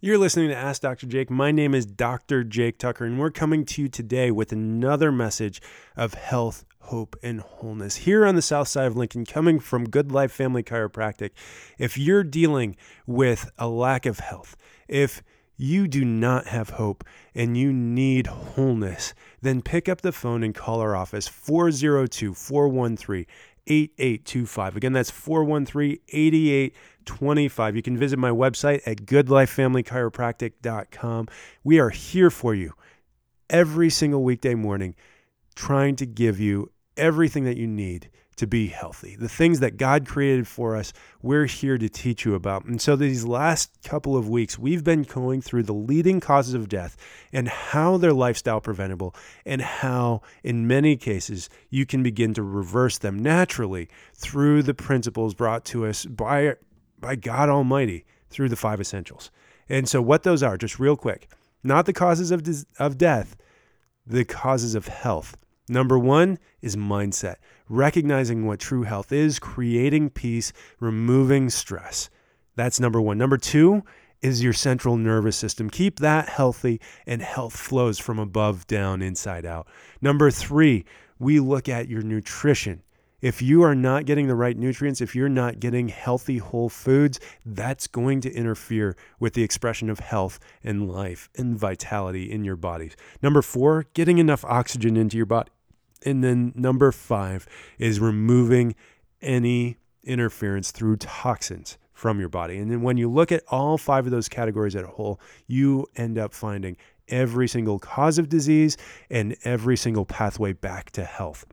You're listening to Ask Dr. Jake. My name is Dr. Jake Tucker, and we're coming to you today with another message of health, hope, and wholeness here on the south side of Lincoln, coming from Good Life Family Chiropractic. If you're dealing with a lack of health, if you do not have hope and you need wholeness, then pick up the phone and call our office 402 413 8825. Again, that's 413 8825. You can visit my website at goodlifefamilychiropractic.com. We are here for you every single weekday morning, trying to give you everything that you need to be healthy. The things that God created for us, we're here to teach you about. And so, these last couple of weeks, we've been going through the leading causes of death and how they're lifestyle preventable, and how, in many cases, you can begin to reverse them naturally through the principles brought to us by, by God Almighty through the five essentials. And so, what those are, just real quick, not the causes of, of death, the causes of health. Number one is mindset, recognizing what true health is, creating peace, removing stress. That's number one. Number two is your central nervous system. Keep that healthy, and health flows from above down, inside out. Number three, we look at your nutrition. If you are not getting the right nutrients, if you're not getting healthy whole foods, that's going to interfere with the expression of health and life and vitality in your bodies. Number four, getting enough oxygen into your body. And then number five is removing any interference through toxins from your body. And then when you look at all five of those categories as a whole, you end up finding every single cause of disease and every single pathway back to health.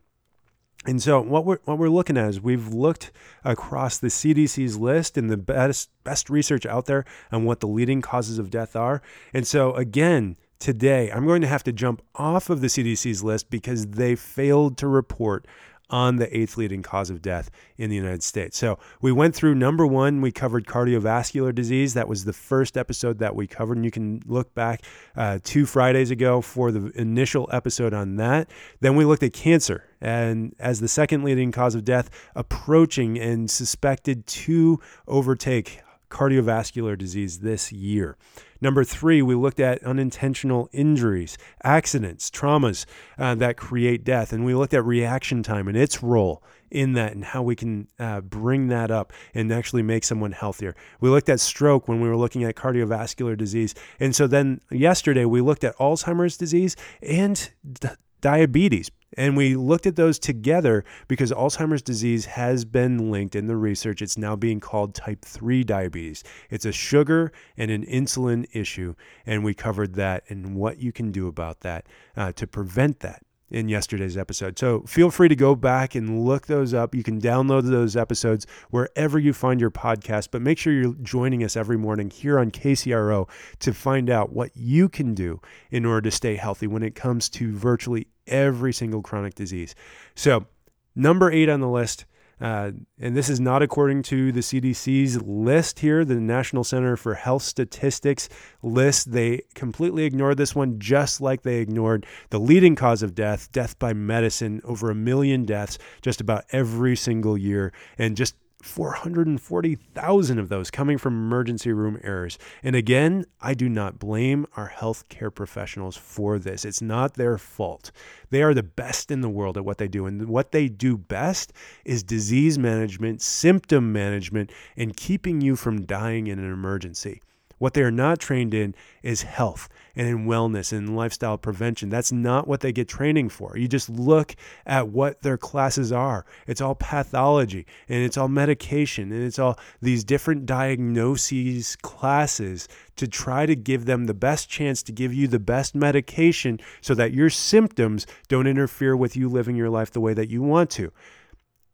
And so what we're what we're looking at is we've looked across the CDC's list and the best best research out there on what the leading causes of death are. And so again, today, I'm going to have to jump off of the CDC's list because they failed to report on the eighth leading cause of death in the United States. So we went through number one, we covered cardiovascular disease. That was the first episode that we covered. And you can look back uh, two Fridays ago for the initial episode on that. Then we looked at cancer and as the second leading cause of death, approaching and suspected to overtake cardiovascular disease this year. Number three, we looked at unintentional injuries, accidents, traumas uh, that create death. And we looked at reaction time and its role in that and how we can uh, bring that up and actually make someone healthier. We looked at stroke when we were looking at cardiovascular disease. And so then yesterday we looked at Alzheimer's disease and d- diabetes. And we looked at those together because Alzheimer's disease has been linked in the research. It's now being called type 3 diabetes. It's a sugar and an insulin issue. And we covered that and what you can do about that uh, to prevent that in yesterday's episode. So feel free to go back and look those up. You can download those episodes wherever you find your podcast, but make sure you're joining us every morning here on KCRO to find out what you can do in order to stay healthy when it comes to virtually every single chronic disease. So, number eight on the list. Uh, and this is not according to the CDC's list here, the National Center for Health Statistics list. They completely ignored this one, just like they ignored the leading cause of death, death by medicine, over a million deaths just about every single year. And just 440,000 of those coming from emergency room errors. And again, I do not blame our healthcare professionals for this. It's not their fault. They are the best in the world at what they do. And what they do best is disease management, symptom management, and keeping you from dying in an emergency. What they are not trained in is health and in wellness and lifestyle prevention. That's not what they get training for. You just look at what their classes are. It's all pathology and it's all medication and it's all these different diagnoses classes to try to give them the best chance to give you the best medication so that your symptoms don't interfere with you living your life the way that you want to.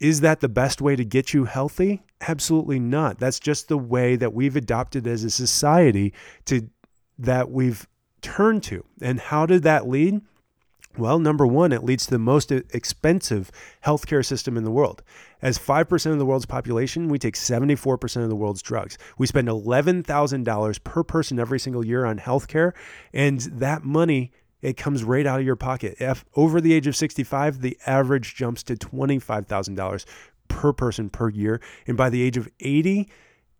Is that the best way to get you healthy? Absolutely not. That's just the way that we've adopted as a society to that we've turned to. And how did that lead? Well, number one, it leads to the most expensive healthcare system in the world. As 5% of the world's population, we take 74% of the world's drugs. We spend $11,000 per person every single year on healthcare, and that money it comes right out of your pocket. If over the age of 65, the average jumps to $25,000 per person per year. And by the age of 80,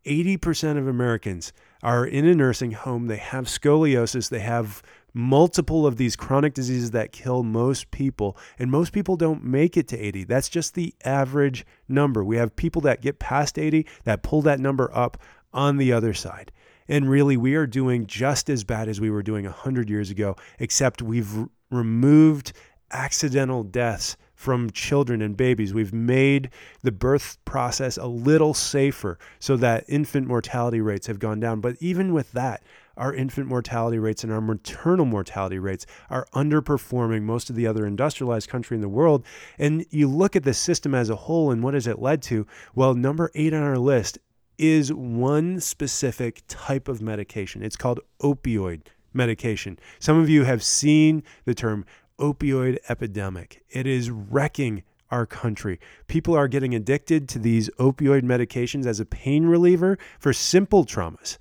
80% of Americans are in a nursing home. They have scoliosis. They have multiple of these chronic diseases that kill most people, and most people don't make it to 80. That's just the average number. We have people that get past 80 that pull that number up on the other side. And really, we are doing just as bad as we were doing 100 years ago, except we've r- removed accidental deaths from children and babies. We've made the birth process a little safer so that infant mortality rates have gone down. But even with that, our infant mortality rates and our maternal mortality rates are underperforming most of the other industrialized country in the world. And you look at the system as a whole and what has it led to? Well, number eight on our list is one specific type of medication. It's called opioid medication. Some of you have seen the term opioid epidemic. It is wrecking our country. People are getting addicted to these opioid medications as a pain reliever for simple traumas.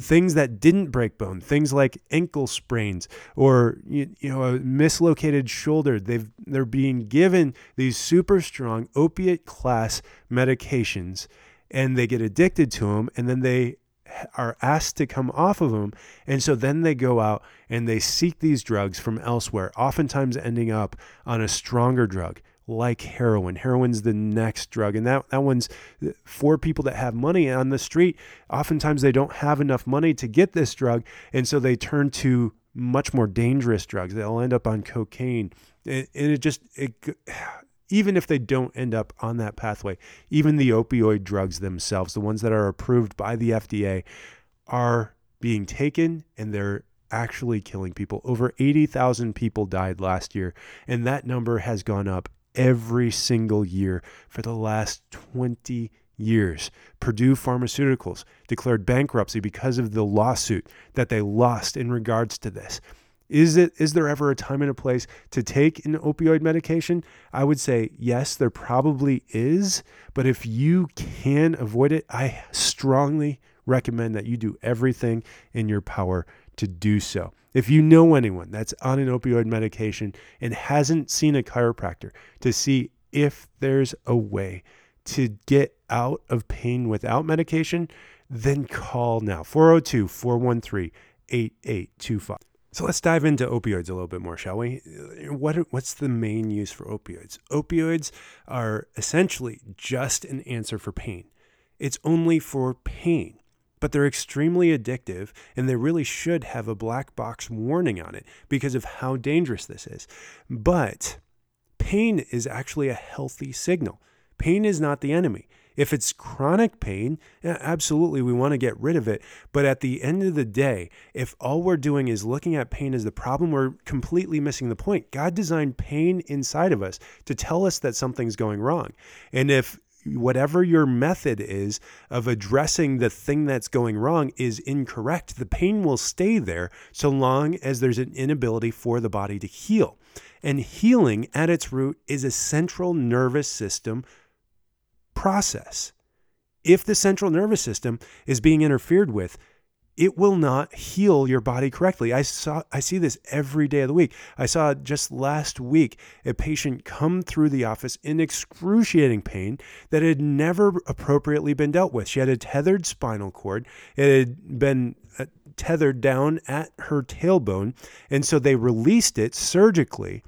Things that didn't break bone, things like ankle sprains or you, you know a mislocated shoulder. They've they're being given these super strong opiate class medications and they get addicted to them and then they are asked to come off of them. And so then they go out and they seek these drugs from elsewhere, oftentimes ending up on a stronger drug like heroin. Heroin's the next drug. And that, that one's for people that have money on the street. Oftentimes they don't have enough money to get this drug. And so they turn to much more dangerous drugs. They'll end up on cocaine. And it just, it, even if they don't end up on that pathway, even the opioid drugs themselves, the ones that are approved by the FDA, are being taken and they're actually killing people. Over 80,000 people died last year, and that number has gone up every single year for the last 20 years. Purdue Pharmaceuticals declared bankruptcy because of the lawsuit that they lost in regards to this. Is it is there ever a time and a place to take an opioid medication? I would say yes, there probably is, but if you can avoid it, I strongly recommend that you do everything in your power to do so. If you know anyone that's on an opioid medication and hasn't seen a chiropractor to see if there's a way to get out of pain without medication, then call now 402 413 8825. So let's dive into opioids a little bit more, shall we? What what's the main use for opioids? Opioids are essentially just an answer for pain. It's only for pain, but they're extremely addictive and they really should have a black box warning on it because of how dangerous this is. But pain is actually a healthy signal. Pain is not the enemy. If it's chronic pain, absolutely we want to get rid of it. But at the end of the day, if all we're doing is looking at pain as the problem, we're completely missing the point. God designed pain inside of us to tell us that something's going wrong. And if whatever your method is of addressing the thing that's going wrong is incorrect, the pain will stay there so long as there's an inability for the body to heal. And healing at its root is a central nervous system process. If the central nervous system is being interfered with, it will not heal your body correctly. I saw I see this every day of the week. I saw just last week a patient come through the office in excruciating pain that had never appropriately been dealt with. She had a tethered spinal cord. It had been uh, tethered down at her tailbone, and so they released it surgically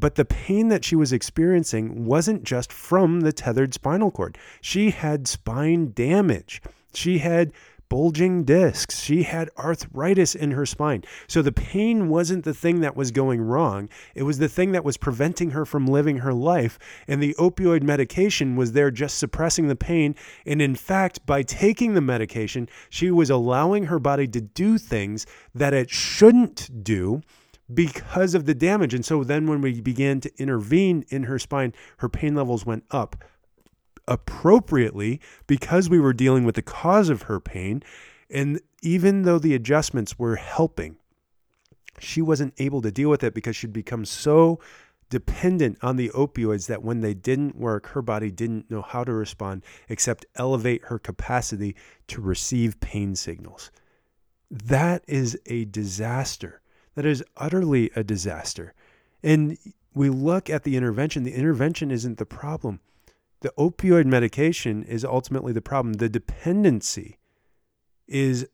but the pain that she was experiencing wasn't just from the tethered spinal cord. She had spine damage. She had bulging discs. She had arthritis in her spine. So the pain wasn't the thing that was going wrong. It was the thing that was preventing her from living her life. And the opioid medication was there just suppressing the pain. And in fact, by taking the medication, she was allowing her body to do things that it shouldn't do because of the damage. And so then when we began to intervene in her spine, her pain levels went up appropriately because we were dealing with the cause of her pain. And even though the adjustments were helping, she wasn't able to deal with it because she'd become so dependent on the opioids that when they didn't work, her body didn't know how to respond except elevate her capacity to receive pain signals. That is a disaster that is utterly a disaster. And we look at the intervention, the intervention isn't the problem. The opioid medication is ultimately the problem. The dependency is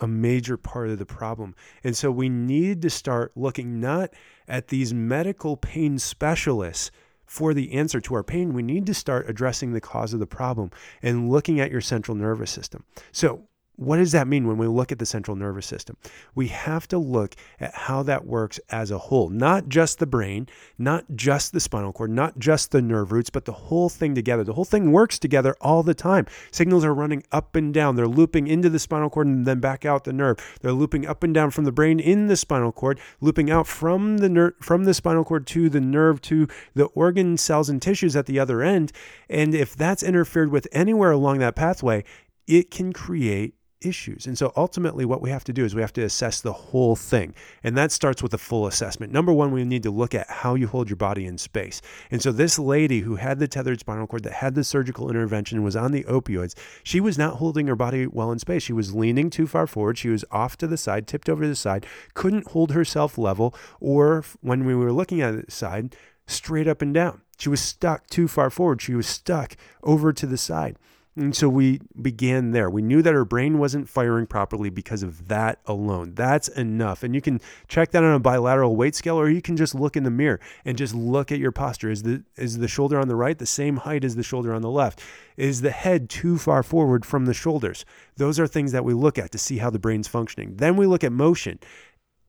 a major part of the problem. And so we need to start looking not at these medical pain specialists for the answer to our pain. We need to start addressing the cause of the problem and looking at your central nervous system. So, what does that mean when we look at the central nervous system? We have to look at how that works as a whole, not just the brain, not just the spinal cord, not just the nerve roots, but the whole thing together. The whole thing works together all the time. Signals are running up and down. They're looping into the spinal cord and then back out the nerve. They're looping up and down from the brain in the spinal cord, looping out from the nerve from the spinal cord to the nerve to the organ cells and tissues at the other end. And if that's interfered with anywhere along that pathway, it can create issues. And so ultimately, what we have to do is we have to assess the whole thing. And that starts with a full assessment. Number one, we need to look at how you hold your body in space. And so, this lady who had the tethered spinal cord, that had the surgical intervention, was on the opioids, she was not holding her body well in space. She was leaning too far forward. She was off to the side, tipped over to the side, couldn't hold herself level, or when we were looking at the side, straight up and down. She was stuck too far forward. She was stuck over to the side. And so we began there. We knew that her brain wasn't firing properly because of that alone. That's enough. And you can check that on a bilateral weight scale, or you can just look in the mirror and just look at your posture. Is the is the shoulder on the right the same height as the shoulder on the left? Is the head too far forward from the shoulders? Those are things that we look at to see how the brain's functioning. Then we look at motion.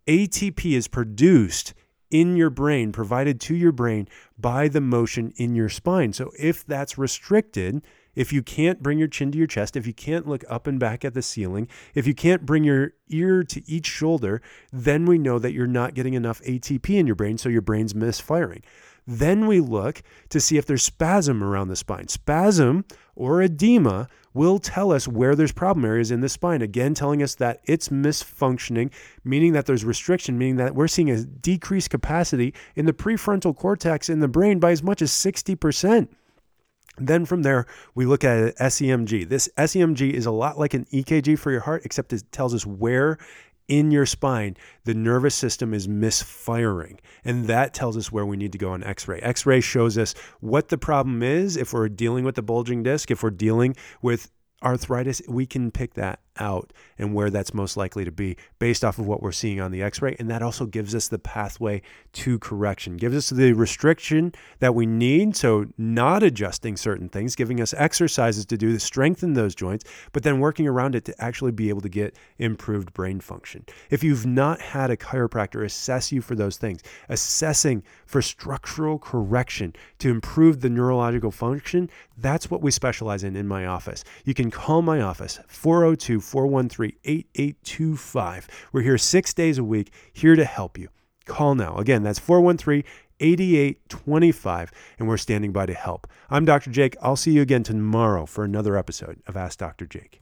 ATP is produced in your brain, provided to your brain by the motion in your spine. So if that's restricted, if you can't bring your chin to your chest, if you can't look up and back at the ceiling, if you can't bring your ear to each shoulder, then we know that you're not getting enough ATP in your brain, so your brain's misfiring. Then we look to see if there's spasm around the spine. Spasm or edema will tell us where there's problem areas in the spine. Again, telling us that it's misfunctioning, meaning that there's restriction, meaning that we're seeing a decreased capacity in the prefrontal cortex in the brain by as much as 60%. Then from there, we look at SEMG. This SEMG is a lot like an EKG for your heart, except it tells us where in your spine the nervous system is misfiring. And that tells us where we need to go on x ray. X ray shows us what the problem is if we're dealing with the bulging disc, if we're dealing with arthritis, we can pick that out and where that's most likely to be based off of what we're seeing on the x-ray. And that also gives us the pathway to correction gives us the restriction that we need. So not adjusting certain things giving us exercises to do to strengthen those joints but then working around it to actually be able to get improved brain function. If you've not had a chiropractor assess you for those things assessing for structural correction to improve the neurological function that's what we specialize in in my office. You can call my office 402 413 8825. We're here six days a week, here to help you. Call now. Again, that's 413 8825, and we're standing by to help. I'm Dr. Jake. I'll see you again tomorrow for another episode of Ask Dr. Jake.